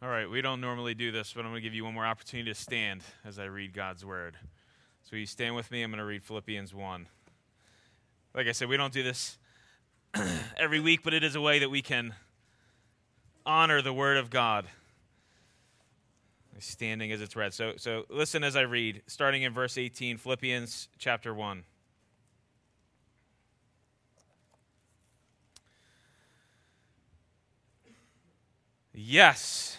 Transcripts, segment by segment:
All right, we don't normally do this, but I'm going to give you one more opportunity to stand as I read God's word. So, you stand with me? I'm going to read Philippians 1. Like I said, we don't do this every week, but it is a way that we can honor the word of God. Standing as it's read. So, so listen as I read, starting in verse 18, Philippians chapter 1. Yes,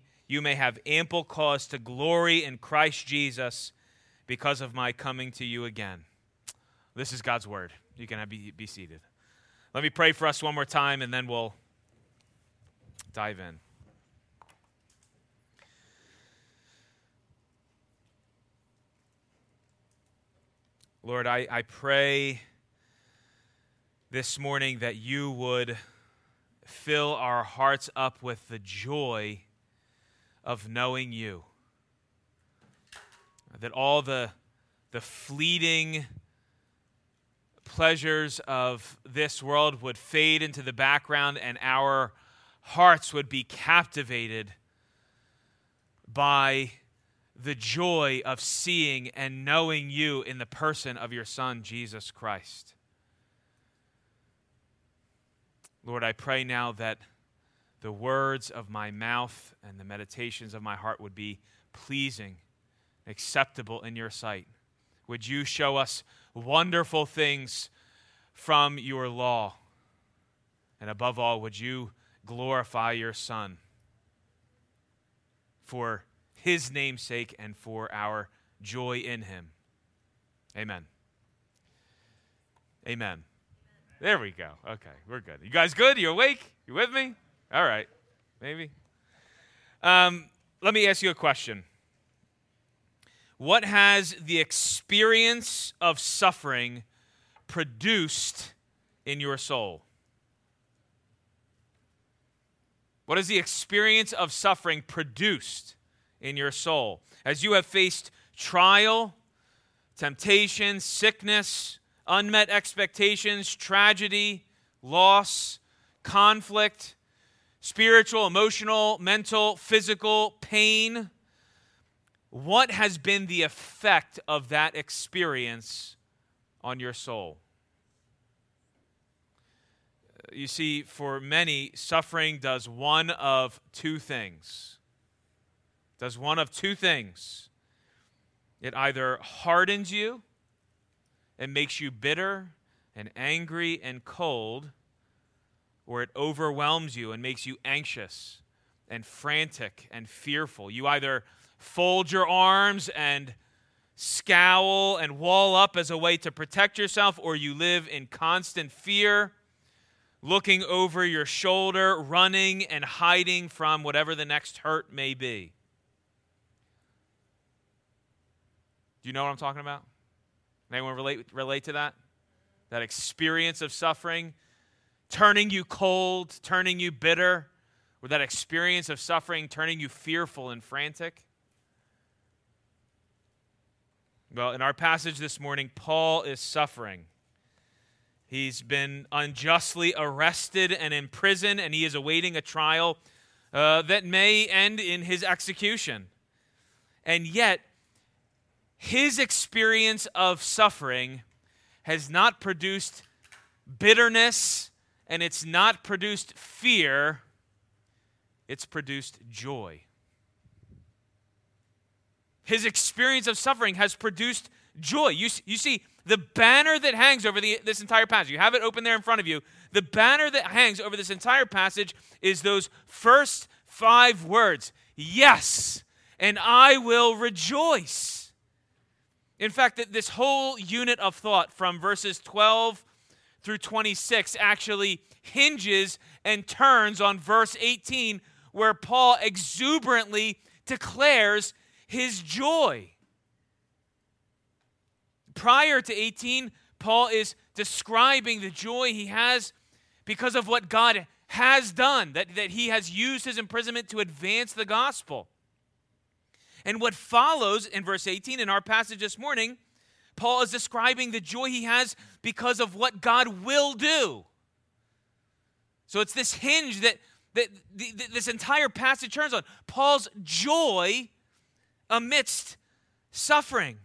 you may have ample cause to glory in Christ Jesus because of my coming to you again. This is God's word. You can be, be seated. Let me pray for us one more time and then we'll dive in. Lord, I, I pray this morning that you would fill our hearts up with the joy of knowing you. That all the, the fleeting pleasures of this world would fade into the background and our hearts would be captivated by the joy of seeing and knowing you in the person of your Son, Jesus Christ. Lord, I pray now that the words of my mouth and the meditations of my heart would be pleasing, acceptable in your sight. Would you show us wonderful things from your law? And above all, would you glorify your Son for his name's sake and for our joy in him? Amen. Amen. There we go. Okay, we're good. You guys good? You awake? You with me? All right. Maybe. Um, let me ask you a question. What has the experience of suffering produced in your soul? What has the experience of suffering produced in your soul? As you have faced trial, temptation, sickness, unmet expectations, tragedy, loss, conflict, spiritual, emotional, mental, physical pain. What has been the effect of that experience on your soul? You see, for many, suffering does one of two things. Does one of two things. It either hardens you it makes you bitter and angry and cold, or it overwhelms you and makes you anxious and frantic and fearful. You either fold your arms and scowl and wall up as a way to protect yourself, or you live in constant fear, looking over your shoulder, running and hiding from whatever the next hurt may be. Do you know what I'm talking about? Anyone relate, relate to that? That experience of suffing? Turning you cold, turning you bitter, or that experience of suffering turning you fearful and frantic? Well, in our passage this morning, Paul is suffering. He's been unjustly arrested and imprisoned, and he is awaiting a trial uh, that may end in his execution. And yet, his experience of suffering has not produced bitterness and it's not produced fear, it's produced joy. his experience of suffering has produced joy. You, you see, the banner that hangs over the, this entire passage, you have it open there in front of you. The banner that hangs over this entire passage is those first five words Yes, and I will rejoice. In fact, that this whole unit of thought from verses 12 through 26 actually hinges and turns on verse 18, where Paul exuberantly declares his joy. Prior to 18, Paul is describing the joy he has because of what God has done, that, that he has used his imprisonment to advance the gospel. And what follows in verse 18 in our passage this morning, Paul is describing the joy he has because of what God will do. So it's this hinge that, that the, the, this entire passage turns on Paul's joy amidst suffering.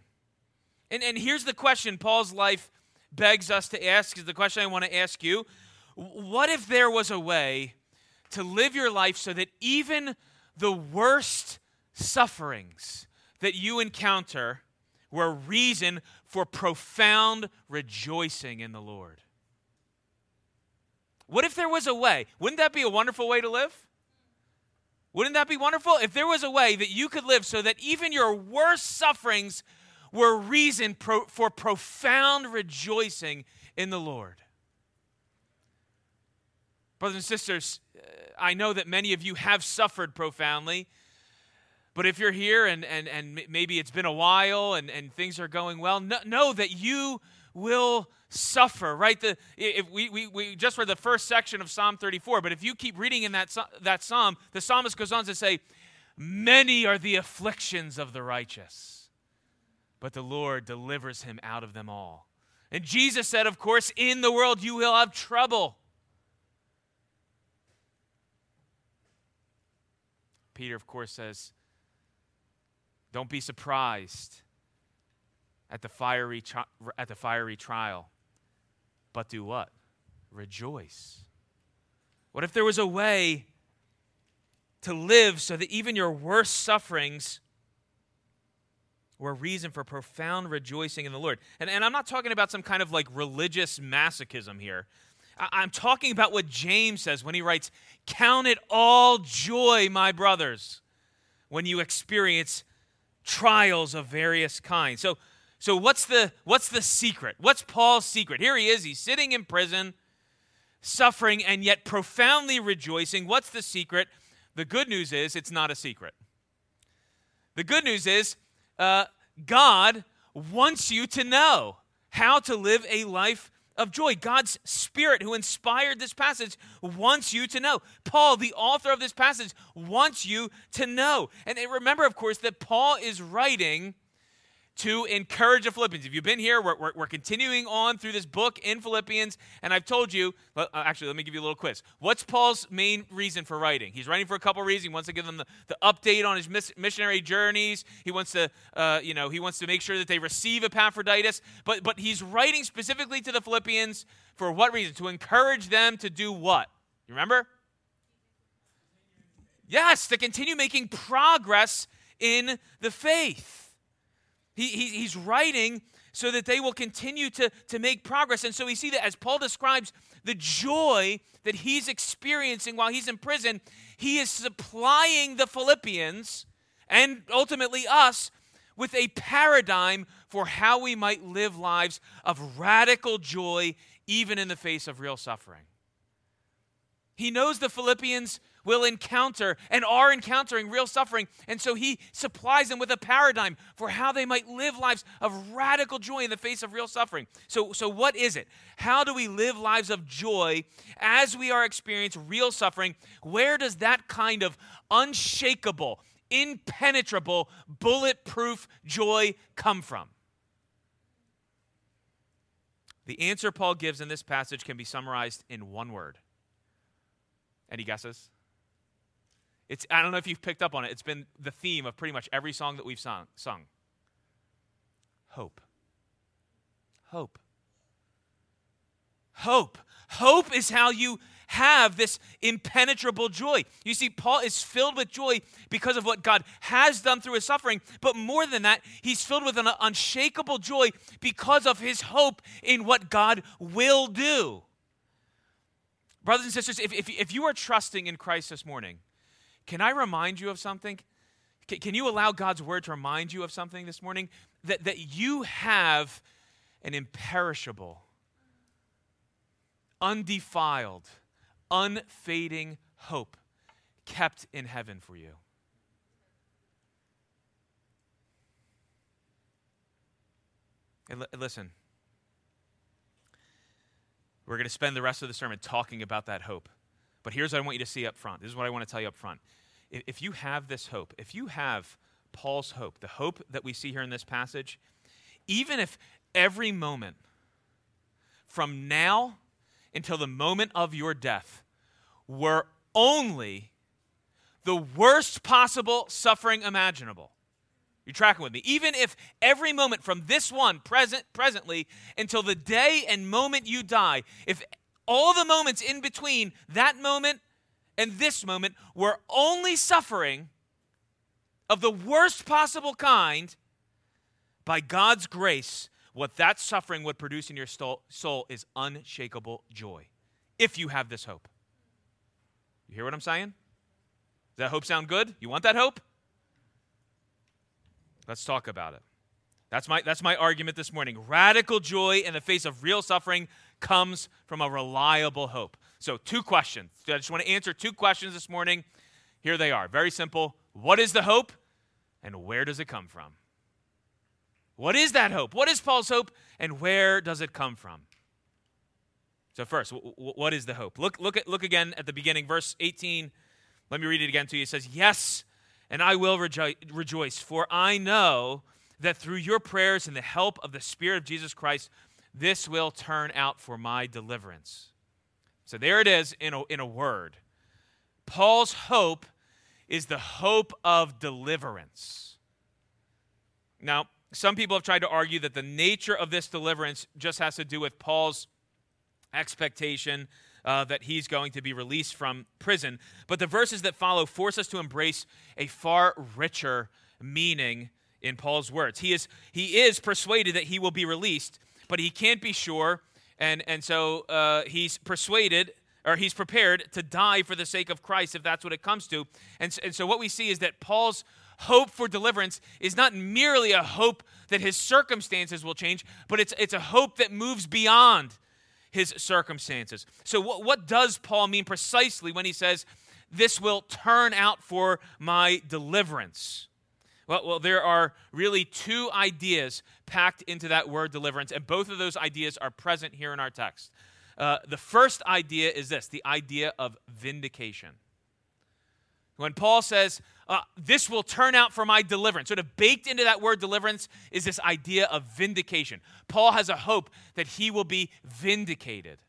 And, and here's the question Paul's life begs us to ask is the question I want to ask you. What if there was a way to live your life so that even the worst sufferings that you encounter were reason for profound rejoicing in the Lord? What if there was a way? Wouldn't that be a wonderful way to live? Wouldn't that be wonderful? If there was a way that you could live so that even your worst sufferings were reason pro- for profound rejoicing in the Lord. Brothers and sisters, uh, I know that many of you have suffered profoundly. But if you're here and, and, and maybe it's been a while and, and things are going well, know, that you will suffer, right? The, if we, we, we just read the first section of Psalm 34, but if you keep reading in that, that psalm, the psalmist goes on to say, Many are the afflictions of the righteous, but the Lord delivers him out of them all. And Jesus said, of course, in the world you will have trouble. Peter, of course, says, Don't be surprised at the fiery, tri- at the fiery trial, but do what? Rejoice. What if there was a way to live so that even your worst sufferings were a reason for profound rejoicing in the Lord? And, and I'm not talking about some kind of like religious masochism here. I'm talking about what James says when he writes, Count it all joy, my brothers, when you experience trials of various kinds. So, so what's the what's the secret? What's Paul's secret? Here he is, he's sitting in prison, suffering and yet profoundly rejoicing. What's the secret? The good news is it's not a secret. The good news is uh, God wants you to know how to live a life of joy. God's Spirit, who inspired this passage, wants you to know. Paul, the author of this passage, wants you to know. And remember, of course, that Paul is writing to encourage the Philippians. If you've been here, we're, we're, we're, continuing on through this book in Philippians, and I've told you, uh, actually, let me give you a little quiz. What's Paul's main reason for writing? He's writing for a couple reasons. He wants to give them the, the update on his miss, missionary journeys. He wants to, uh, you know, he wants to make sure that they receive Epaphroditus. But, but he's writing specifically to the Philippians for what reason? To encourage them to do what? You remember? Yes, to continue making progress in the faith. He, he, he's writing so that they will continue to, to make progress. And so we see that as Paul describes the joy that he's experiencing while he's in prison, he is supplying the Philippians and ultimately us with a paradigm for how we might live lives of radical joy even in the face of real suffering. He knows the Philippians will encounter and are encountering real suffering. And so he supplies them with a paradigm for how they might live lives of radical joy in the face of real suffering. So, so what is it? How do we live lives of joy as we are experiencing real suffering? Where does that kind of unshakable, impenetrable, bulletproof joy come from? The answer Paul gives in this passage can be summarized in one word. Any guesses? It's, I don't know if you've picked up on it. It's been the theme of pretty much every song that we've sung. sung. Hope. Hope. Hope. Hope is how you have this impenetrable joy. You see, Paul is filled with joy because of what God has done through his suffering, but more than that, he's filled with an unshakable joy because of his hope in what God will do. Brothers and sisters, if, if, if you are trusting in Christ this morning, can I remind you of something? Can, can you allow God's word to remind you of something this morning? That, that you have an imperishable, undefiled, unfading hope kept in heaven for you. And l- listen, we're going to spend the rest of the sermon talking about that hope. But here's what I want you to see up front. This is what I want to tell you up front. If you have this hope, if you have Paul's hope, the hope that we see here in this passage, even if every moment from now until the moment of your death were only the worst possible suffering imaginable, you're tracking with me. Even if every moment from this one present presently until the day and moment you die, if all the moments in between that moment and this moment were only suffering of the worst possible kind, by God's grace, what that suffering would produce in your soul is unshakable joy. If you have this hope. You hear what I'm saying? Does that hope sound good? You want that hope? Let's talk about it. That's my, that's my argument this morning. Radical joy in the face of real suffering comes from a reliable hope. So, two questions. I just want to answer two questions this morning. Here they are. Very simple. What is the hope, and where does it come from? What is that hope? What is Paul's hope, and where does it come from? So, first, what is the hope? Look, look, at, look again at the beginning, verse 18. Let me read it again to you. It says, Yes, and I will rejo- rejoice, for I know that through your prayers and the help of the Spirit of Jesus Christ, this will turn out for my deliverance. So there it is in a, in a word. Paul's hope is the hope of deliverance. Now, some people have tried to argue that the nature of this deliverance just has to do with Paul's expectation uh, that he's going to be released from prison. But the verses that follow force us to embrace a far richer meaning in Paul's words. He is, he is persuaded that he will be released, but he can't be sure. And, and so uh, he's persuaded or he's prepared to die for the sake of Christ if that's what it comes to. And, and so what we see is that Paul's hope for deliverance is not merely a hope that his circumstances will change, but it's, it's a hope that moves beyond his circumstances. So, what, what does Paul mean precisely when he says, This will turn out for my deliverance? Well, well, there are really two ideas packed into that word deliverance, and both of those ideas are present here in our text. Uh, the first idea is this the idea of vindication. When Paul says, uh, this will turn out for my deliverance. Sort of baked into that word deliverance is this idea of vindication. Paul has a hope that he will be vindicated.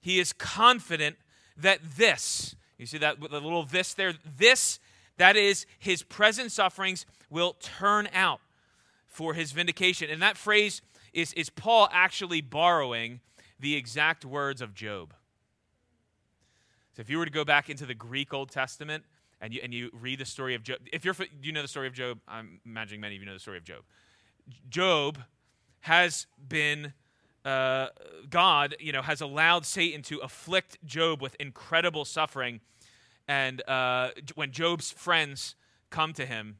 He is confident that this, you see that with the little this there, this, that is his present sufferings will turn out for his vindication. And that phrase is, is Paul actually borrowing the exact words of Job. So if you were to go back into the Greek Old Testament and you, and you read the story of Job, if you're, you know the story of Job? I'm imagining many of you know the story of Job. Job has been, uh, God, you know, has allowed Satan to afflict Job with incredible suffering. And uh, when Job's friends come to him,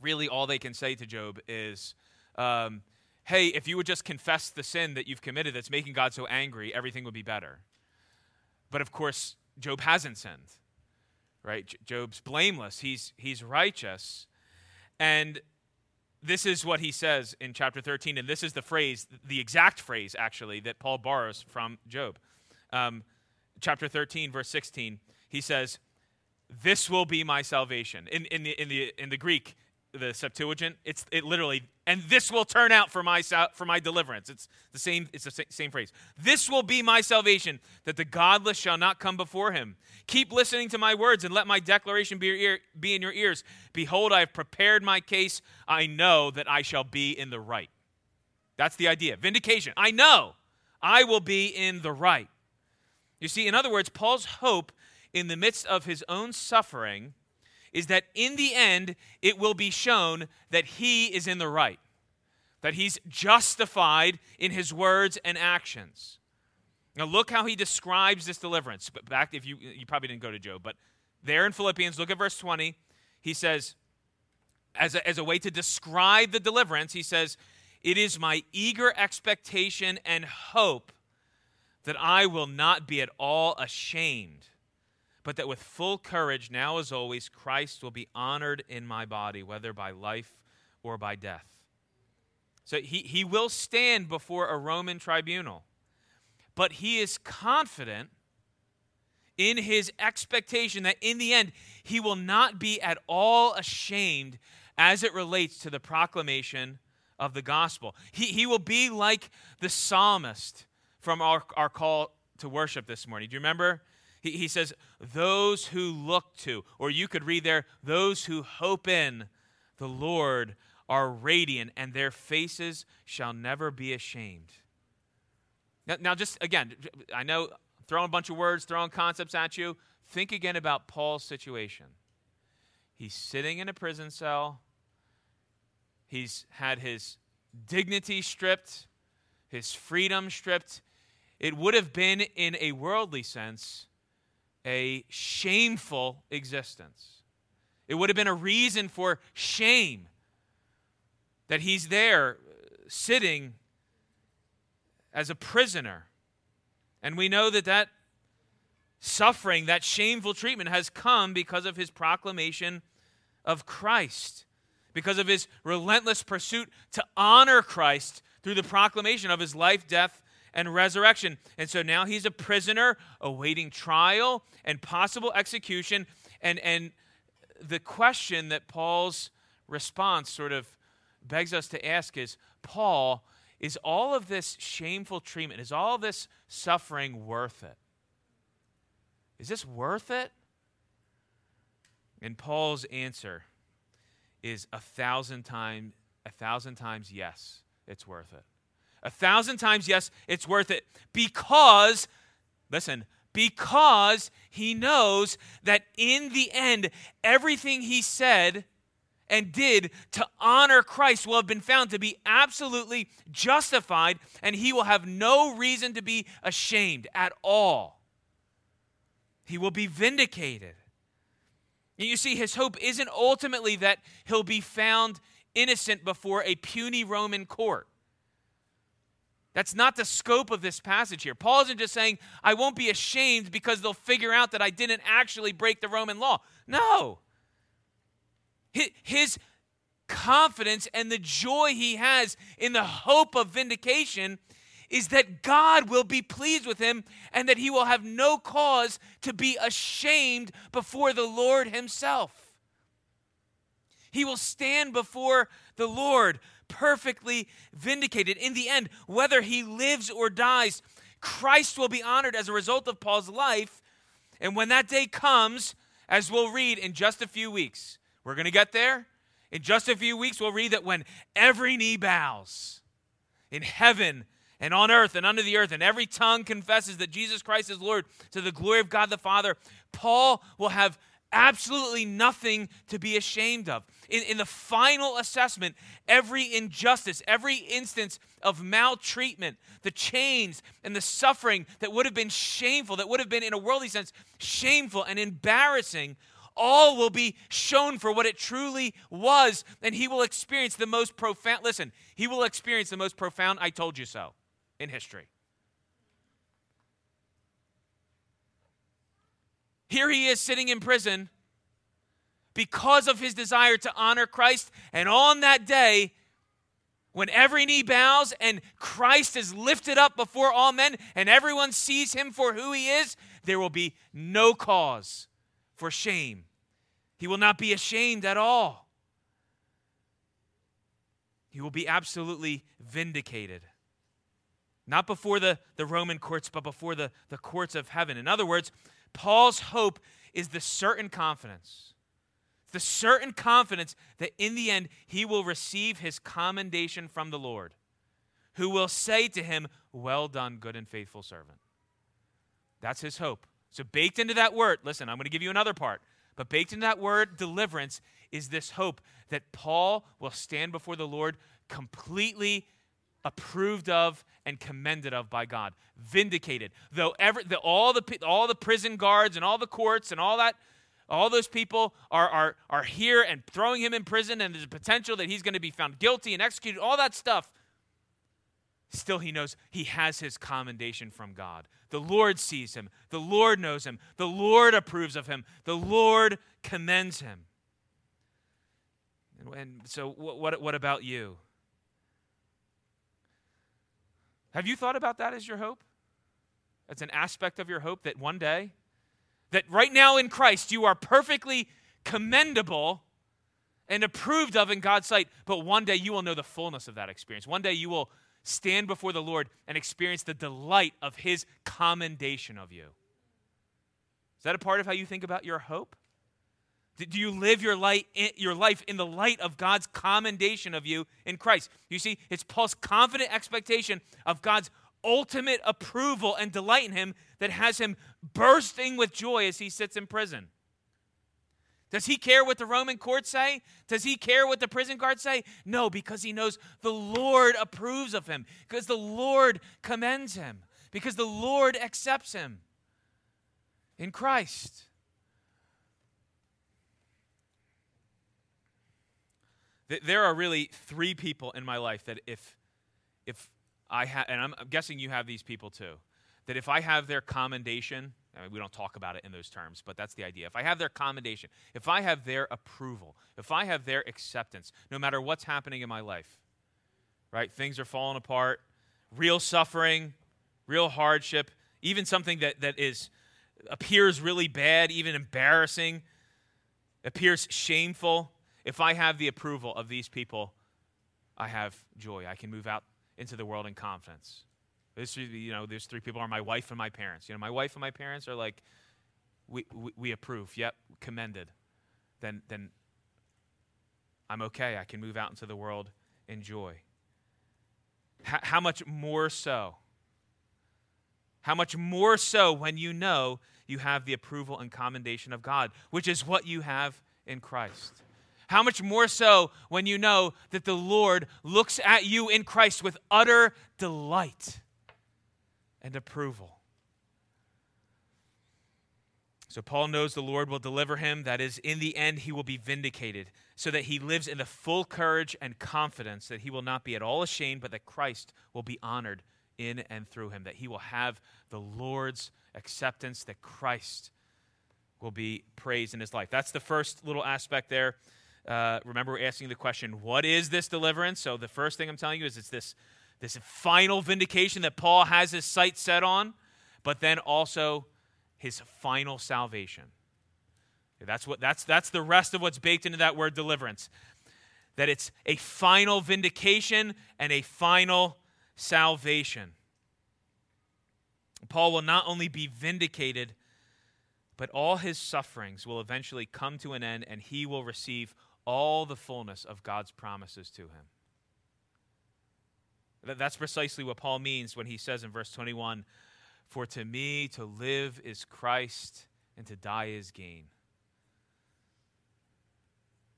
really all they can say to Job is, um, hey, if you would just confess the sin that you've committed that's making God so angry, everything would be better. But of course, Job hasn't sinned, right? Job's blameless, he's, he's righteous. And this is what he says in chapter 13, and this is the phrase, the exact phrase, actually, that Paul borrows from Job. Um, chapter 13, verse 16, he says, This will be my salvation. In, in, the, in, the, in the Greek, the Septuagint, it's it literally, and this will turn out for my for my deliverance. It's the same. It's the same phrase. This will be my salvation, that the godless shall not come before him. Keep listening to my words, and let my declaration be, ear, be in your ears. Behold, I have prepared my case. I know that I shall be in the right. That's the idea. Vindication. I know I will be in the right. You see, in other words, Paul's hope in the midst of his own suffering is that in the end, it will be shown that he is in the right, that he's justified in his words and actions. Now, look how he describes this deliverance. But back, if you, you probably didn't go to Job, but there in Philippians, look at verse 20. He says, as a, as a way to describe the deliverance, he says, It is my eager expectation and hope that I will not be at all ashamed, but that with full courage, now as always, Christ will be honored in my body, whether by life or by death. So he, he will stand before a Roman tribunal, but he is confident in his expectation that in the end, he will not be at all ashamed as it relates to the proclamation of the gospel. He, he will be like the psalmist from our, our call to worship this morning. Do you remember? He, he says, Those who look to, or you could read there, those who hope in the Lord are radiant, and their faces shall never be ashamed. Now, now just again, I know throwing a bunch of words, throwing concepts at you. Think again about Paul's situation. He's sitting in a prison cell. He's had his dignity stripped, his freedom stripped. It would have been, in a worldly sense, a shameful existence. It would have been a reason for shame that he's there uh, sitting as a prisoner. And we know that that suffering, that shameful treatment has come because of his proclamation of Christ, because of his relentless pursuit to honor Christ through the proclamation of his life, death, and resurrection. And so now he's a prisoner awaiting trial and possible execution. And, and the question that Paul's response sort of begs us to ask is Paul, is all of this shameful treatment, is all this suffering worth it? Is this worth it? And Paul's answer is a thousand times, a thousand times yes, it's worth it. A thousand times, yes, it's worth it. Because, listen, because he knows that in the end, everything he said and did to honor Christ will have been found to be absolutely justified, and he will have no reason to be ashamed at all. He will be vindicated. You see, his hope isn't ultimately that he'll be found innocent before a puny Roman court. That's not the scope of this passage here. Paul isn't just saying, I won't be ashamed because they'll figure out that I didn't actually break the Roman law. No. His confidence and the joy he has in the hope of vindication is that God will be pleased with him and that he will have no cause to be ashamed before the Lord himself. He will stand before the Lord perfectly vindicated. In the end, whether he lives or dies, Christ will be honored as a result of Paul's life. And when that day comes, as we'll read in just a few weeks, we're going to get there. In just a few weeks, we'll read that when every knee bows in heaven and on earth and under the earth, and every tongue confesses that Jesus Christ is Lord to the glory of God the Father, Paul will have absolutely nothing to be ashamed of. In, in the final assessment, every injustice, every instance of maltreatment, the chains and the suffering that would have been shameful, that would have been, in a worldly sense, shameful and embarrassing, all will be shown for what it truly was, and he will experience the most profound, listen, he will experience the most profound I told you so in history. Here he is sitting in prison because of his desire to honor Christ. And on that day, when every knee bows and Christ is lifted up before all men and everyone sees him for who he is, there will be no cause for shame. He will not be ashamed at all. He will be absolutely vindicated. Not before the, the Roman courts, but before the, the courts of heaven. In other words, Paul's hope is the certain confidence, the certain confidence that in the end he will receive his commendation from the Lord, who will say to him, Well done, good and faithful servant. That's his hope. So, baked into that word, listen, I'm going to give you another part, but baked into that word, deliverance, is this hope that Paul will stand before the Lord completely approved of and commended of by God, vindicated. Though every, the, all, the, all the prison guards and all the courts and all that, all those people are, are, are here and throwing him in prison, and there's a potential that he's going to be found guilty and executed, all that stuff. Still, he knows he has his commendation from God. The Lord sees him. The Lord knows him. The Lord approves of him. The Lord commends him. And, so, what, what, what about you? Have you thought about that as your hope? That's an aspect of your hope that one day, that right now in Christ, you are perfectly commendable and approved of in God's sight, but one day you will know the fullness of that experience. One day you will stand before the Lord and experience the delight of His commendation of you. Is that a part of how you think about your hope? Do you live your, light, your life in the light of God's commendation of you in Christ? You see, it's Paul's confident expectation of God's ultimate approval and delight in him that has him bursting with joy as he sits in prison. Does he care what the Roman court say? Does he care what the prison guards say? No, because he knows the Lord approves of him, because the Lord commends him, because the Lord accepts him in Christ. There are really three people in my life that if, if I have, and I'm guessing you have these people too, that if I have their commendation, I mean, we don't talk about it in those terms, but that's the idea. If I have their commendation, if I have their approval, if I have their acceptance, no matter what's happening in my life, right? Things are falling apart, real suffering, real hardship, even something that, that is appears really bad, even embarrassing, appears shameful. If I have the approval of these people, I have joy. I can move out into the world in confidence. This, you know, these three people are my wife and my parents. You know, my wife and my parents are like, we, we, we approve. Yep, commended. Then, then I'm okay. I can move out into the world in joy. H- how much more so? How much more so when you know you have the approval and commendation of God, which is what you have in Christ. How much more so when you know that the Lord looks at you in Christ with utter delight and approval. So Paul knows the Lord will deliver him, that is, in the end, he will be vindicated, so that he lives in the full courage and confidence that he will not be at all ashamed, but that Christ will be honored in and through him, that he will have the Lord's acceptance, that Christ will be praised in his life. That's the first little aspect there. Uh, remember, we're asking the question, what is this deliverance? So the first thing I'm telling you is it's this, this final vindication that Paul has his sight set on, but then also his final salvation. That's, what, that's, that's the rest of what's baked into that word deliverance. That it's a final vindication and a final salvation. Paul will not only be vindicated, but all his sufferings will eventually come to an end and he will receive all the fullness of God's promises to him. That's precisely what Paul means when he says in verse 21 For to me to live is Christ, and to die is gain.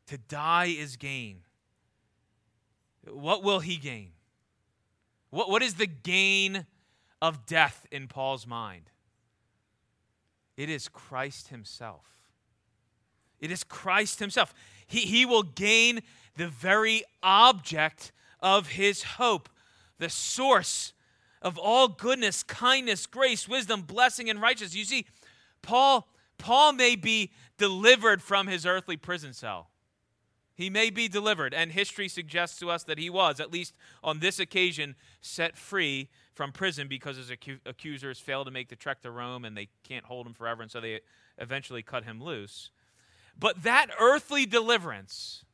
To die is gain. What will he gain? What, what is the gain of death in Paul's mind? It is Christ himself. It is Christ himself. He, he will gain the very object of his hope, the source of all goodness, kindness, grace, wisdom, blessing, and righteousness. You see, Paul, Paul may be delivered from his earthly prison cell. He may be delivered, and history suggests to us that he was, at least on this occasion, set free from prison because his accusers failed to make the trek to Rome and they can't hold him forever, and so they eventually cut him loose. But that earthly deliverance,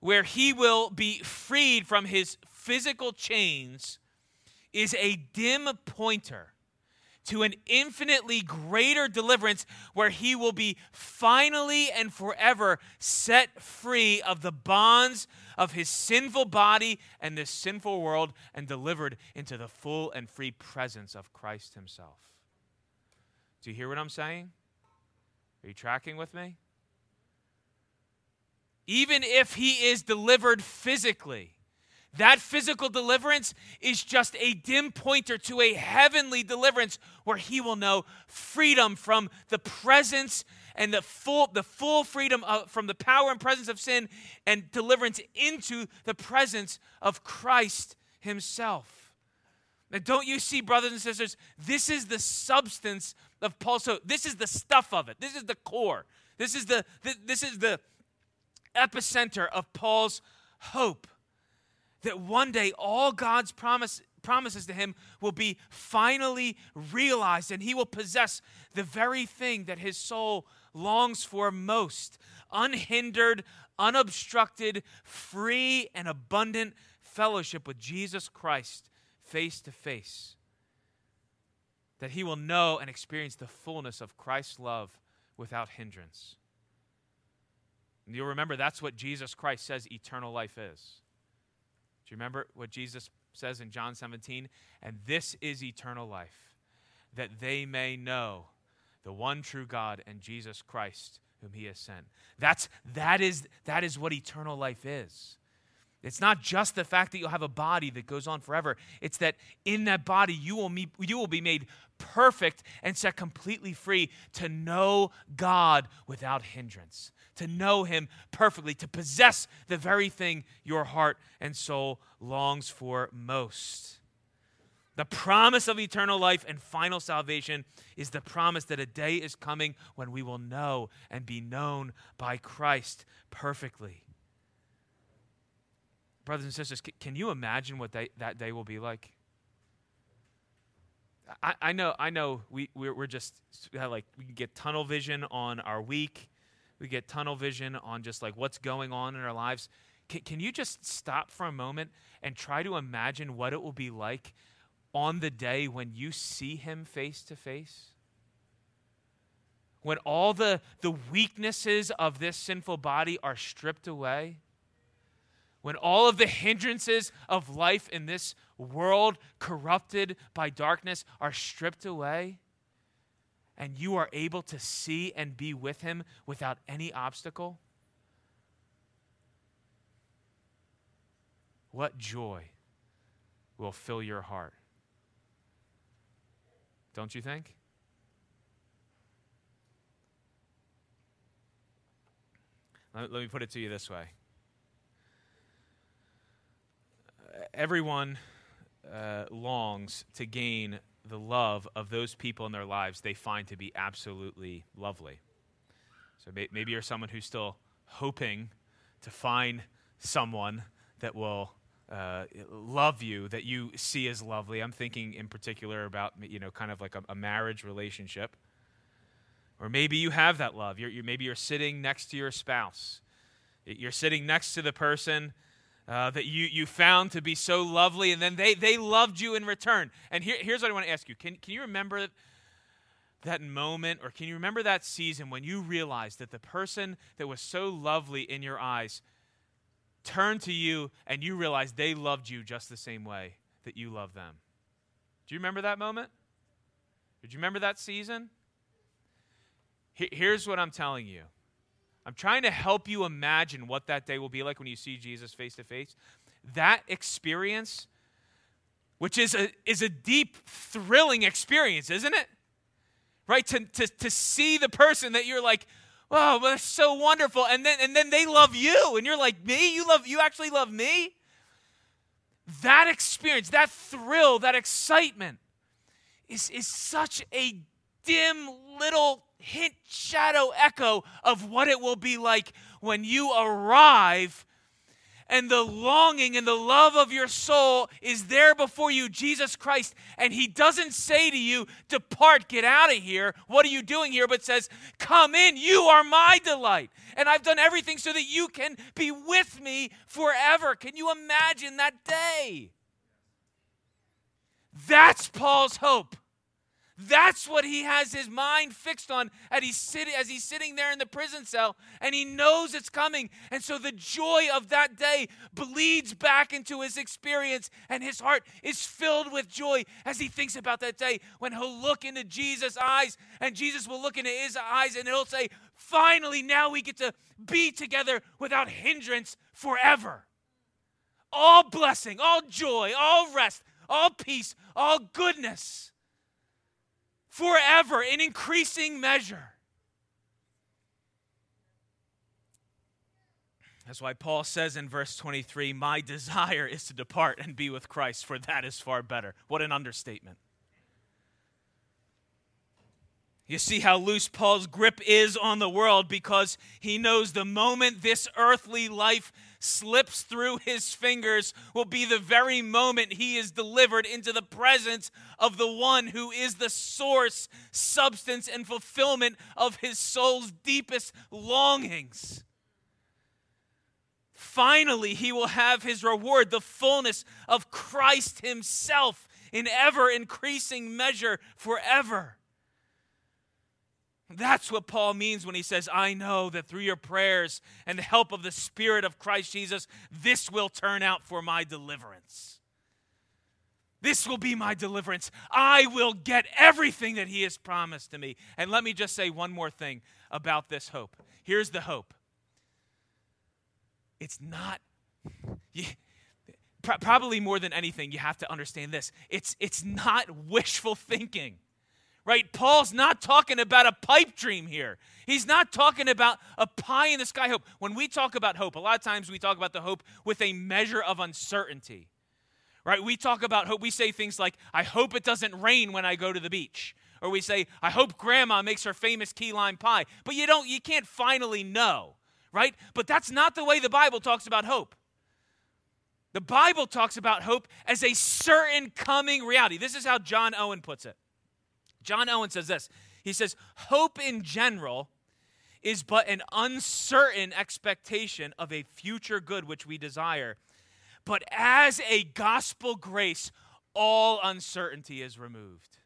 where he will be freed from his physical chains, is a dim pointer to an infinitely greater deliverance where he will be finally and forever set free of the bonds of his sinful body and this sinful world and delivered into the full and free presence of Christ himself. Do you hear what I'm saying? Are you tracking with me? Even if he is delivered physically, that physical deliverance is just a dim pointer to a heavenly deliverance where he will know freedom from the presence and the full, the full freedom of, from the power and presence of sin and deliverance into the presence of Christ himself. Now, don't you see, brothers and sisters, this is the substance of Paul's hope. This is the stuff of it. This is the core. This is the, this is the epicenter of Paul's hope that one day all God's promise, promises to him will be finally realized and he will possess the very thing that his soul longs for most unhindered, unobstructed, free, and abundant fellowship with Jesus Christ face to face. That he will know and experience the fullness of Christ's love without hindrance. And you'll remember that's what Jesus Christ says eternal life is. Do you remember what Jesus says in John 17? And this is eternal life, that they may know the one true God and Jesus Christ whom he has sent. That's, that, is, that is what eternal life is. It's not just the fact that you'll have a body that goes on forever. It's that in that body you will, meet, you will be made perfect and set completely free to know God without hindrance, to know Him perfectly, to possess the very thing your heart and soul longs for most. The promise of eternal life and final salvation is the promise that a day is coming when we will know and be known by Christ perfectly. Brothers and sisters, can you imagine what that day will be like? I, I know, I know. We we're, we're just like we get tunnel vision on our week. We get tunnel vision on just like what's going on in our lives. Can, can you just stop for a moment and try to imagine what it will be like on the day when you see Him face to face? When all the the weaknesses of this sinful body are stripped away when all of the hindrances of life in this world, corrupted by darkness, are stripped away, and you are able to see and be with Him without any obstacle? What joy will fill your heart? Don't you think? Let me put it to you this way everyone uh, longs to gain the love of those people in their lives they find to be absolutely lovely. So may- maybe you're someone who's still hoping to find someone that will uh, love you, that you see as lovely. I'm thinking in particular about, you know, kind of like a, a marriage relationship. Or maybe you have that love. You're, you're, maybe you're sitting next to your spouse. You're sitting next to the person uh, that you, you found to be so lovely, and then they, they loved you in return. And here, here's what I want to ask you can, can you remember that moment, or can you remember that season when you realized that the person that was so lovely in your eyes turned to you and you realized they loved you just the same way that you love them? Do you remember that moment? Did you remember that season? Here's what I'm telling you I'm trying to help you imagine what that day will be like when you see Jesus face to face. That experience, which is a, is a deep, thrilling experience, isn't it? Right? To, to, to see the person that you're like, oh, that's so wonderful. And then, and then they love you, and you're like, me? You, love, you actually love me? That experience, that thrill, that excitement is, is such a dim little hint, shadow, echo of what it will be like when you arrive and the longing and the love of your soul is there before you, Jesus Christ. And He doesn't say to you, Depart, get out of here. What are you doing here? But says, Come in, you are my delight. And I've done everything so that you can be with me forever. Can you imagine that day? That's Paul's hope. That's what he has his mind fixed on as he's, sitting, as he's sitting there in the prison cell and he knows it's coming. And so the joy of that day bleeds back into his experience and his heart is filled with joy as he thinks about that day when he'll look into Jesus' eyes and Jesus will look into his eyes and he'll say, Finally, now we get to be together without hindrance forever. All blessing, all joy, all rest, all peace, all goodness forever in increasing measure. That's why Paul says in verse 23 My desire is to depart and be with Christ, for that is far better. What an understatement. You see how loose Paul's grip is on the world because he knows the moment this earthly life slips through his fingers will be the very moment he is delivered into the presence of the one who is the source, substance, and fulfillment of his soul's deepest longings. Finally, he will have his reward, the fullness of Christ himself in ever increasing measure forever. That's what Paul means when he says, I know that through your prayers and the help of the Spirit of Christ Jesus, this will turn out for my deliverance. This will be my deliverance. I will get everything that he has promised to me. And let me just say one more thing about this hope. Here's the hope it's not. You, probably more than anything, you have to understand this. It's, it's not wishful thinking right? Paul's not talking about a pipe dream here. He's not talking about a pie in the sky hope. When we talk about hope, a lot of times we talk about the hope with a measure of uncertainty, right? We talk about hope, we say things like, I hope it doesn't rain when I go to the beach. Or we say, I hope grandma makes her famous key lime pie. But you don't, you can't finally know, right? But that's not the way the Bible talks about hope. The Bible talks about hope as a certain coming reality. This is how John Owen puts it. John Owen says this He says, Hope in general is but an uncertain expectation of a future good which we desire. But as a gospel grace, all uncertainty is removed.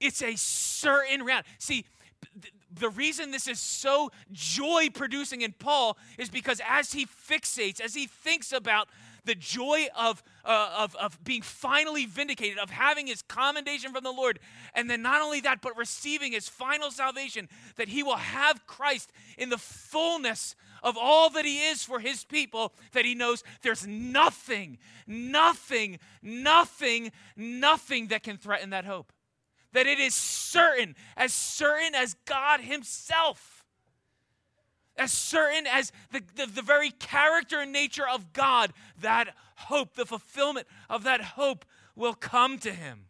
It's a certain reality. See, the reason this is so joy producing in Paul is because as he fixates, as he thinks about the joy of, uh, of, of being finally vindicated, of having his commendation from the Lord. And then not only that, but receiving his final salvation, that he will have Christ in the fullness of all that he is for his people, that he knows there's nothing, nothing, nothing, nothing that can threaten that hope. That it is certain, as certain as God himself as certain as the, the, the, very character and nature of God, that hope, the fulfillment of that hope will come to him.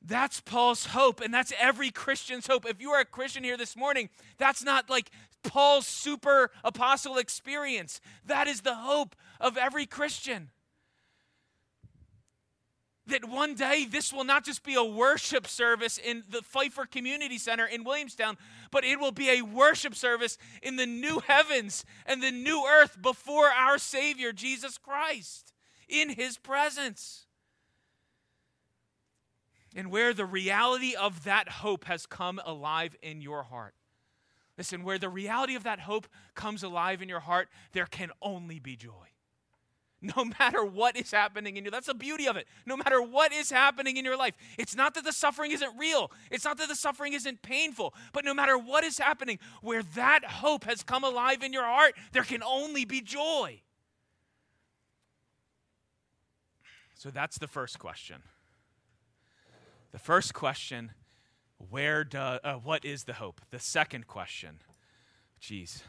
That's Paul's hope, and that's every Christian's hope. If you are a Christian here this morning, that's not like Paul's super apostle experience. That is the hope of every Christian that one day this will not just be a worship service in the Pfeiffer Community Center in Williamstown, but it will be a worship service in the new heavens and the new earth before our Savior, Jesus Christ, in His presence. And where the reality of that hope has come alive in your heart. Listen, where the reality of that hope comes alive in your heart, there can only be joy no matter what is happening in you. That's the beauty of it. No matter what is happening in your life, it's not that the suffering isn't real, it's not that the suffering isn't painful, but no matter what is happening, where that hope has come alive in your heart, there can only be joy. So that's the first question. The first question, where do, uh, what is the hope? The second question, geez.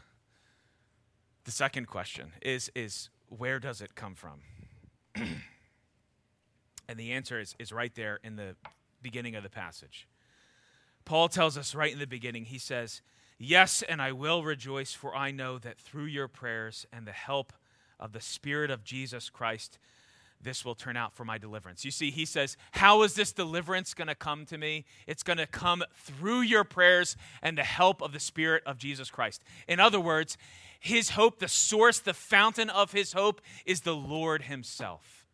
The second question is, is where does it come from? and the answer is, is right there in the beginning of the passage. Paul tells us right in the beginning, he says, Yes, and I will rejoice, for I know that through your prayers and the help of the Spirit of Jesus Christ, this will turn out for my deliverance. You see, he says, How is this deliverance going to come to me? It's going to come through your prayers and the help of the Spirit of Jesus Christ. In other words, his hope, the source, the fountain of his hope, is the Lord himself.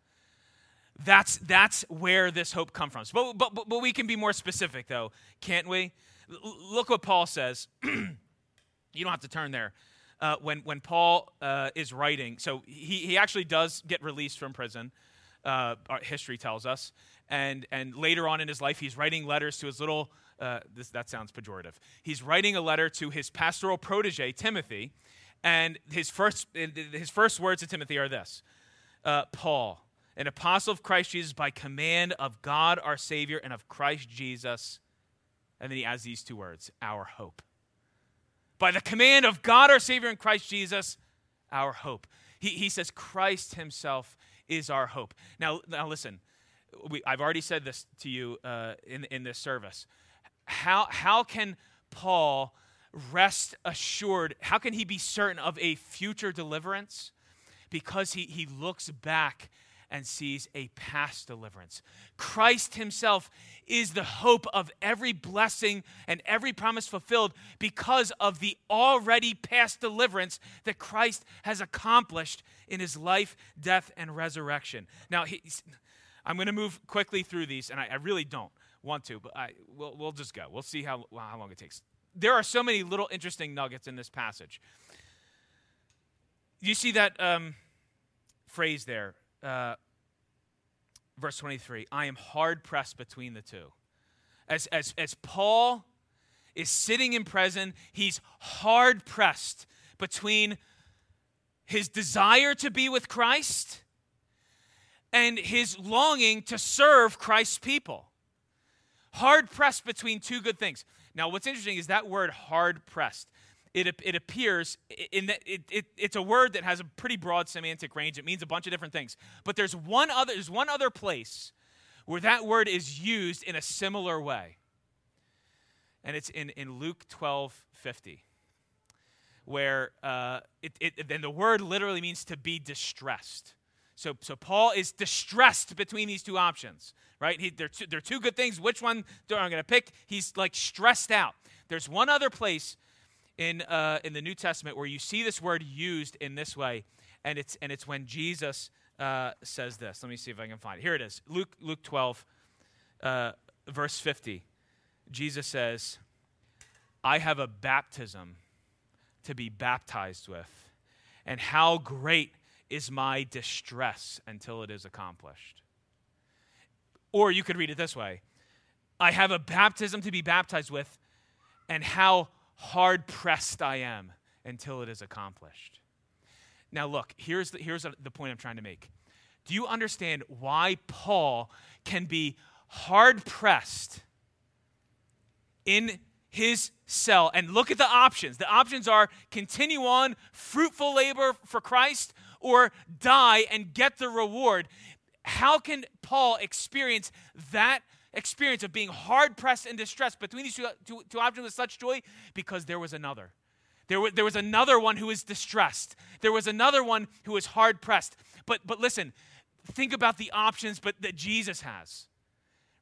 That's, that's where this hope comes from. But, but, but, we can be more specific, though, can't we? L- look what Paul says. you don't have to turn there. Uh, when, when Paul uh, is writing, so he, he actually does get released from prison, uh, history tells us. And, and later on in his life, he's writing letters to his little, uh, this, that sounds pejorative. He's writing a letter to his pastoral protege, Timothy. And his first, his first words to Timothy are this uh, Paul, an apostle of Christ Jesus by command of God our Savior and of Christ Jesus. And then he adds these two words our hope. By the command of God our Savior in Christ Jesus, our hope. He, he says Christ himself is our hope. Now, now listen, we, I've already said this to you uh, in, in this service. How, how can Paul rest assured? How can he be certain of a future deliverance? Because he, he looks back and sees a past deliverance. Christ himself is the hope of every blessing and every promise fulfilled because of the already past deliverance that Christ has accomplished in his life, death, and resurrection. Now, I'm going to move quickly through these, and I, I really don't want to, but I, we'll, we'll just go. We'll see how, how long it takes. There are so many little interesting nuggets in this passage. You see that um, phrase there, uh, verse 23 I am hard pressed between the two. As, as, as Paul is sitting in prison, he's hard pressed between his desire to be with Christ and his longing to serve Christ's people. Hard pressed between two good things. Now, what's interesting is that word hard pressed. It, it appears in it, it, it's a word that has a pretty broad semantic range. It means a bunch of different things. But there's one other, there's one other place where that word is used in a similar way. And it's in, in Luke 12 50, where uh, it, it, then the word literally means to be distressed. So, so Paul is distressed between these two options, right? He, they're, two, they're two good things. Which one am I going to pick? He's like stressed out. There's one other place in, uh, in the New Testament where you see this word used in this way, and it's, and it's when Jesus uh, says this. Let me see if I can find it. Here it is Luke, Luke 12, uh, verse 50. Jesus says, I have a baptism to be baptized with, and how great is my distress until it is accomplished. Or you could read it this way I have a baptism to be baptized with, and how hard pressed I am until it is accomplished. Now, look, here's the, here's the point I'm trying to make. Do you understand why Paul can be hard pressed in his cell? And look at the options. The options are continue on fruitful labor for Christ or die and get the reward. How can Paul experience that experience of being hard pressed and distressed between these two, two, two options with such joy? Because there was another. There, w- there was another one who was distressed. There was another one who was hard pressed. But, but listen, think about the options but that Jesus has.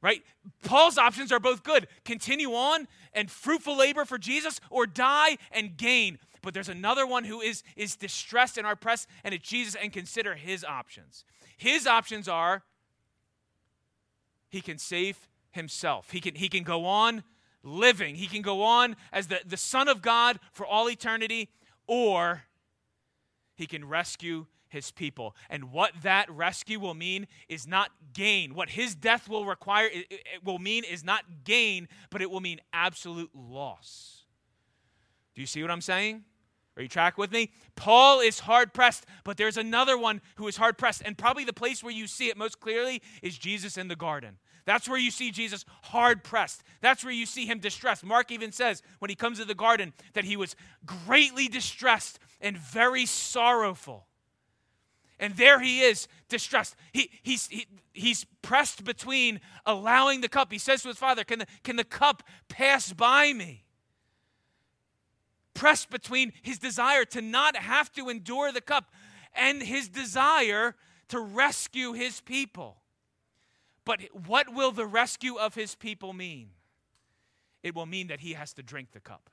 Right? Paul's options are both good. Continue on and fruitful labor for Jesus or die and gain. But there's another one who is, is distressed and oppressed, and it's Jesus, and consider his options. His options are he can save himself, he can, he can go on living, he can go on as the, the Son of God for all eternity, or he can rescue his people. And what that rescue will mean is not gain. What his death will require, it, it will mean is not gain, but it will mean absolute loss. Do you see what I'm saying? Are you track with me? Paul is hard pressed, but there's another one who is hard pressed. And probably the place where you see it most clearly is Jesus in the garden. That's where you see Jesus hard pressed. That's where you see him distressed. Mark even says when he comes to the garden that he was greatly distressed and very sorrowful. And there he is, distressed. He, he's, he, he's pressed between allowing the cup. He says to his father, Can the, can the cup pass by me? Pressed between his desire to not have to endure the cup and his desire to rescue his people. But what will the rescue of his people mean? It will mean that he has to drink the cup.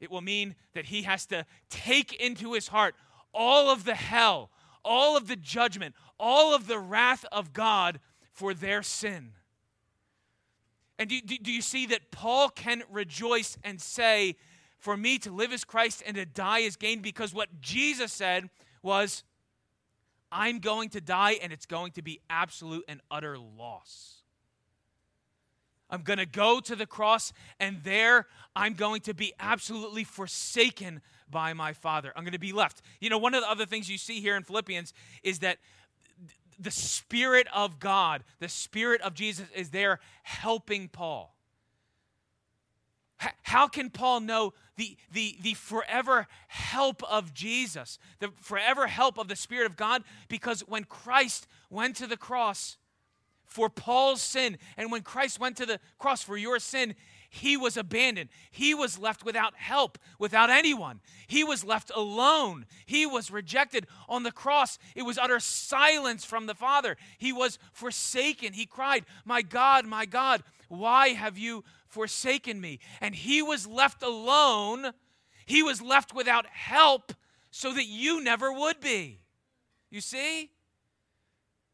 It will mean that he has to take into his heart all of the hell, all of the judgment, all of the wrath of God for their sin. And do, do, do, you see that Paul can rejoice and say, For me to live is Christ and to die is gain? Because what Jesus said was, I'm going to die and it's going to be absolute and utter loss. I'm going to go to the cross, and there I'm going to be absolutely forsaken by my Father. I'm going to be left. You know, one of the other things you see here in Philippians is that the Spirit of God, the Spirit of Jesus, is there helping Paul. How can Paul know the, the, the forever help of Jesus, the forever help of the Spirit of God? Because when Christ went to the cross, for Paul's sin. And when Christ went to the cross for your sin, he was abandoned. He was left without help, without anyone. He was left alone. He was rejected on the cross. It was utter silence from the Father. He was forsaken. He cried, My God, my God, why have you forsaken me? And he was left alone. He was left without help so that you never would be. You see?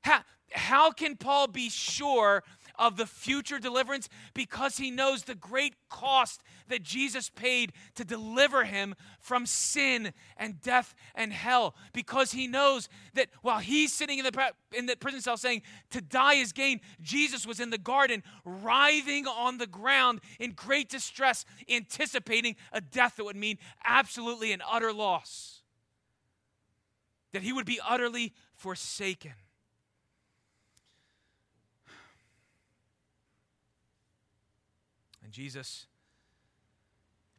how how can Paul be sure of the future deliverance? Because he knows the great cost that Jesus paid to deliver him from sin and death and hell. Because he knows that while he's sitting in the, in the prison cell saying, to die is gain, Jesus was in the garden writhing on the ground in great distress, anticipating a death that would mean absolutely an utter loss. That he would be utterly forsaken. And Jesus,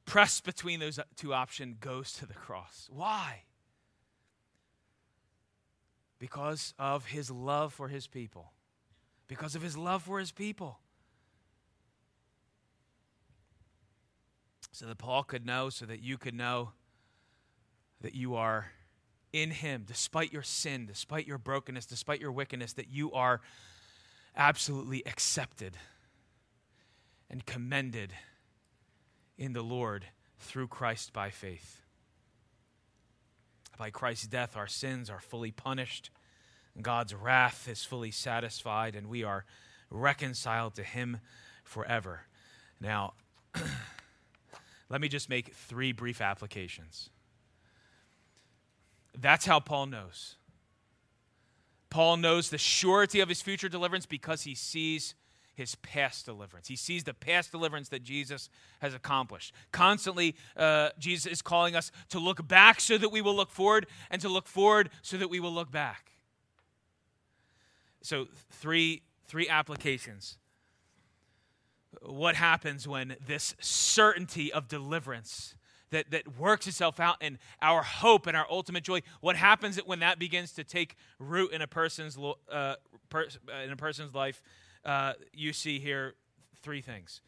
pressed between those two options, goes to the cross. Why? Because of his love for his people. Because of his love for his people. So that Paul could know, so that you could know that you are in him, despite your sin, despite your brokenness, despite your wickedness, that you are absolutely accepted and commended in the Lord through Christ by faith. By Christ's death, our sins are fully punished, God's wrath is fully satisfied, and we are reconciled to Him forever. Now, let me just make three brief applications. That's how Paul knows. Paul knows the surety of his future deliverance because he sees his past deliverance. He sees the past deliverance that Jesus has accomplished. Constantly, uh, Jesus is calling us to look back so that we will look forward, and to look forward so that we will look back. So, three, three applications. What happens when this certainty of deliverance that, that works itself out in our hope and our ultimate joy. What happens when that begins to take root in a person's uh, per, in a person's life? Uh, you see here three things.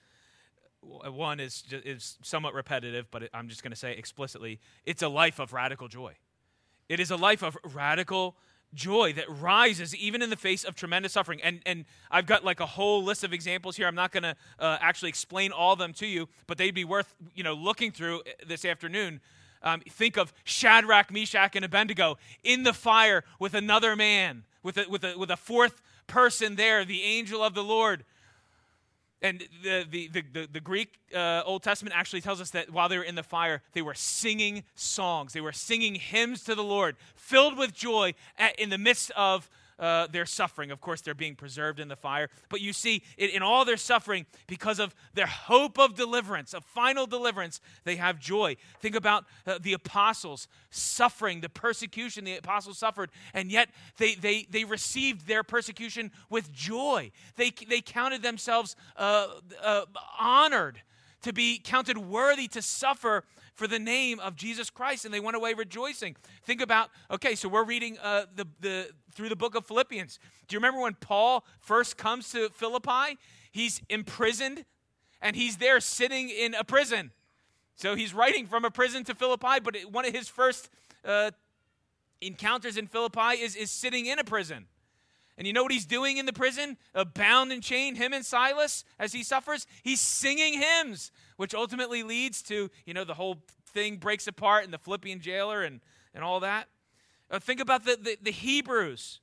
One is, is somewhat repetitive, but I'm just going to say explicitly it's a life of radical joy. It is a life of radical joy that rises even in the face of tremendous suffering. And, and I've got like a whole list of examples here. I'm not going to uh, actually explain all of them to you, but they'd be worth you know looking through this afternoon. Um, think of Shadrach, Meshach, and Abednego in the fire with another man, with a, with a, with a fourth person there, the angel of the Lord. And the, the, the, the, the Greek uh, Old Testament actually tells us that while they were in the fire, they were singing songs. They were singing hymns to the Lord, filled with joy at, in the midst of uh, their suffering. Of course, they're being preserved in the fire. But you see, in, in all their suffering, because of their hope of deliverance, of final deliverance, they have joy. Think about uh, the apostles suffering, the persecution the apostles suffered, and yet they, they, they received their persecution with joy. They, they counted themselves uh, uh honored to be counted worthy to suffer for the name of Jesus Christ, and they went away rejoicing. Think about, okay, so we're reading uh, the, the, through the book of Philippians. Do you remember when Paul first comes to Philippi? He's imprisoned, and he's there sitting in a prison. So he's writing from a prison to Philippi, but one of his first uh, encounters in Philippi is, is sitting in a prison. And you know what he's doing in the prison? Bound and chained, him and Silas, as he suffers? He's singing hymns, which ultimately leads to, you know, the whole thing breaks apart and the Philippian jailer and, and all that. Uh, think about the, the, the Hebrews.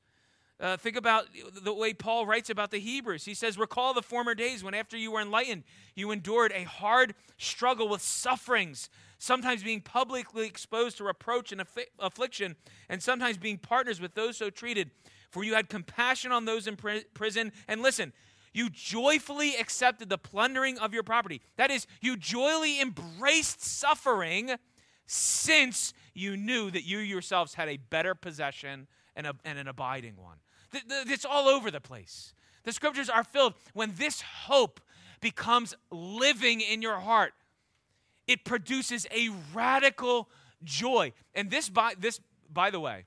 Uh, think about the way Paul writes about the Hebrews. He says, Recall the former days when, after you were enlightened, you endured a hard struggle with sufferings, sometimes being publicly exposed to reproach and aff- affliction, and sometimes being partners with those so treated. For you had compassion on those in pri- prison. And listen, you joyfully accepted the plundering of your property. That is, you joyfully embraced suffering since you knew that you yourselves had a better possession and, a, and an abiding one. It's all over the place. The scriptures are filled. When this hope becomes living in your heart, it produces a radical joy. And this, by, this, by the way,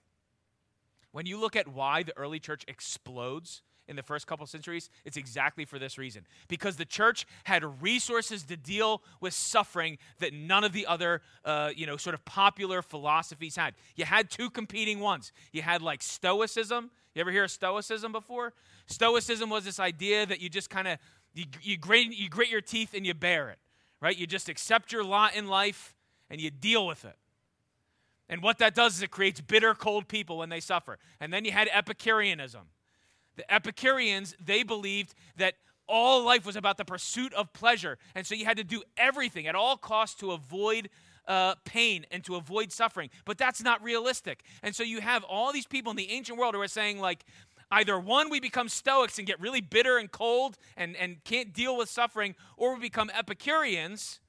when you look at why the early church explodes in the first couple centuries, it's exactly for this reason. Because the church had resources to deal with suffering that none of the other, uh, you know, sort of popular philosophies had. You had two competing ones. You had like Stoicism. You ever hear of Stoicism before? Stoicism was this idea that you just kind of you, you, grit, you grit your teeth and you bear it, right? You just accept your lot in life and you deal with it. And what that does is it creates bitter, cold people when they suffer. And then you had Epicureanism. The Epicureans, they believed that all life was about the pursuit of pleasure. And so you had to do everything at all costs to avoid uh, pain and to avoid suffering. But that's not realistic. And so you have all these people in the ancient world who are saying, like, either one, we become Stoics and get really bitter and cold and, and can't deal with suffering, or we become Epicureans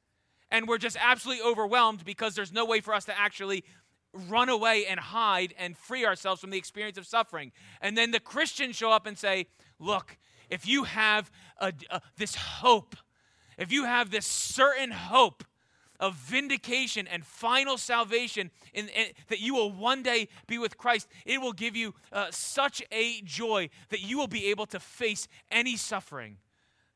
and we're just absolutely overwhelmed because there's no way for us to actually run away and hide and free ourselves from the experience of suffering. And then the Christians show up and say, Look, if you have a, a, this hope, if you have this certain hope of vindication and final salvation, in, in, that you will one day be with Christ, it will give you uh, such a joy that you will be able to face any suffering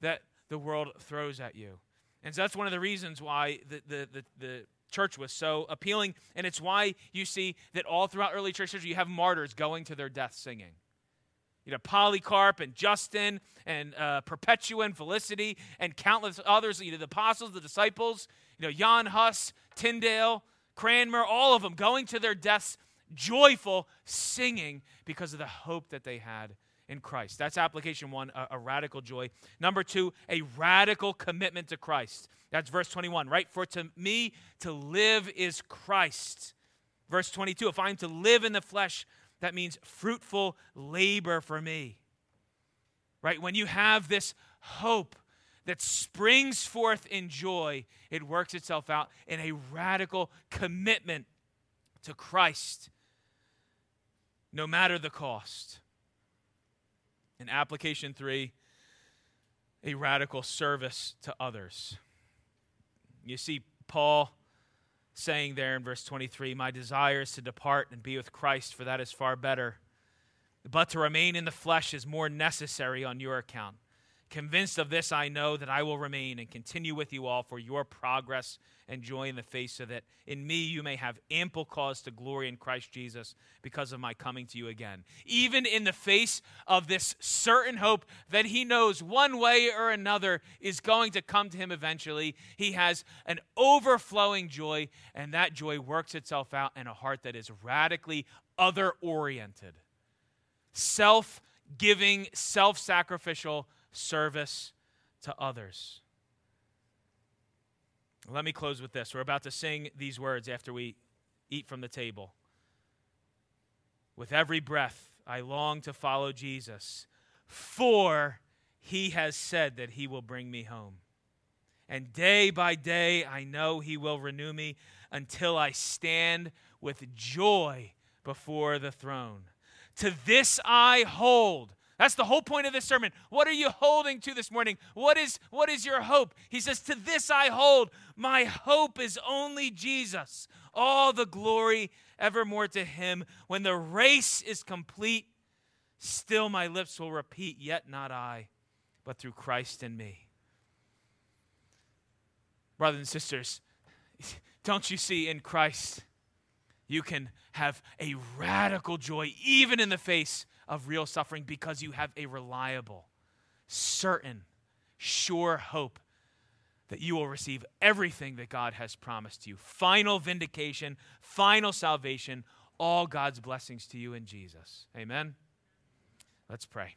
that the world throws at you. And so that's one of the reasons why the, the, the, the church was so appealing. And it's why you see that all throughout early church history, you have martyrs going to their death singing. You know, Polycarp and Justin and uh, Perpetua and Felicity and countless others, you know, the apostles, the disciples, you know, Jan Hus, Tyndale, Cranmer, all of them going to their deaths joyful, singing because of the hope that they had in Christ. That's application one, a, a, radical joy. Number two, a radical commitment to Christ. That's verse 21, right? For to me, to live is Christ. Verse 22, if I'm to live in the flesh, that means fruitful labor for me. Right? When you have this hope that springs forth in joy, it works itself out in a radical commitment to Christ, no matter the cost. In application three, a radical service to others. You see, Paul saying there in verse 23 My desire is to depart and be with Christ, for that is far better. But to remain in the flesh is more necessary on your account. Convinced of this, I know that I will remain and continue with you all for your progress and joy in the face, of it. in me you may have ample cause to glory in Christ Jesus because of my coming to you again. Even in the face of this certain hope that he knows one way or another is going to come to him eventually, he has an overflowing joy, and that joy works itself out in a heart that is radically other oriented, self giving, self sacrificial service to others. Let me close with this. We're about to sing these words after we eat from the table. With every breath, I long to follow Jesus, for he has said that he will bring me home. And day by day, I know he will renew me until I stand with joy before the throne. To this I hold that's the whole point of this sermon. What are you holding to this morning? What is, what is your hope? He says, To this I hold. My hope is only Jesus. All the glory evermore to him. When the race is complete, still my lips will repeat, Yet not I, but through Christ in me. Brothers and sisters, don't you see in Christ, you can have a radical joy even in the face of real suffering because you have a reliable, certain, sure hope that you will receive everything that God has promised you final vindication, final salvation, all God's blessings to you in Jesus. Amen. Let's pray.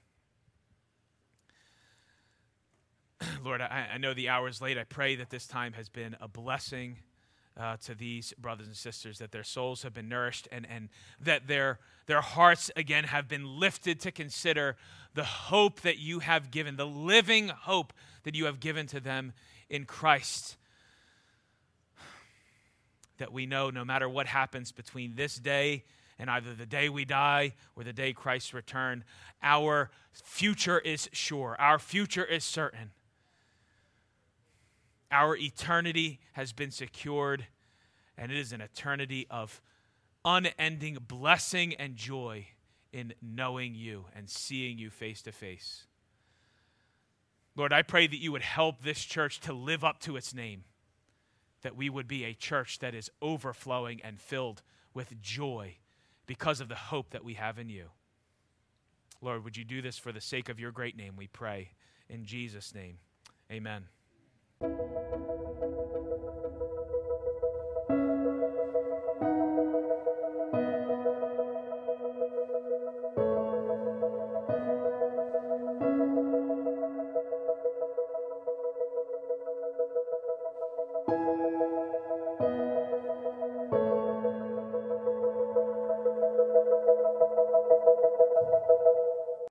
Lord, I, I know the hour is late. I pray that this time has been a blessing uh, to these brothers and sisters, that their souls have been nourished and, and that their, their hearts again have been lifted to consider the hope that you have given, the living hope that you have given to them in Christ. That we know no matter what happens between this day and either the day we die or the day Christ return, our future is sure, our future is certain. Our eternity has been secured, and it is an eternity of unending blessing and joy in knowing you and seeing you face to face. Lord, I pray that you would help this church to live up to its name, that we would be a church that is overflowing and filled with joy because of the hope that we have in you. Lord, would you do this for the sake of your great name, we pray. In Jesus' name, amen. Thank you.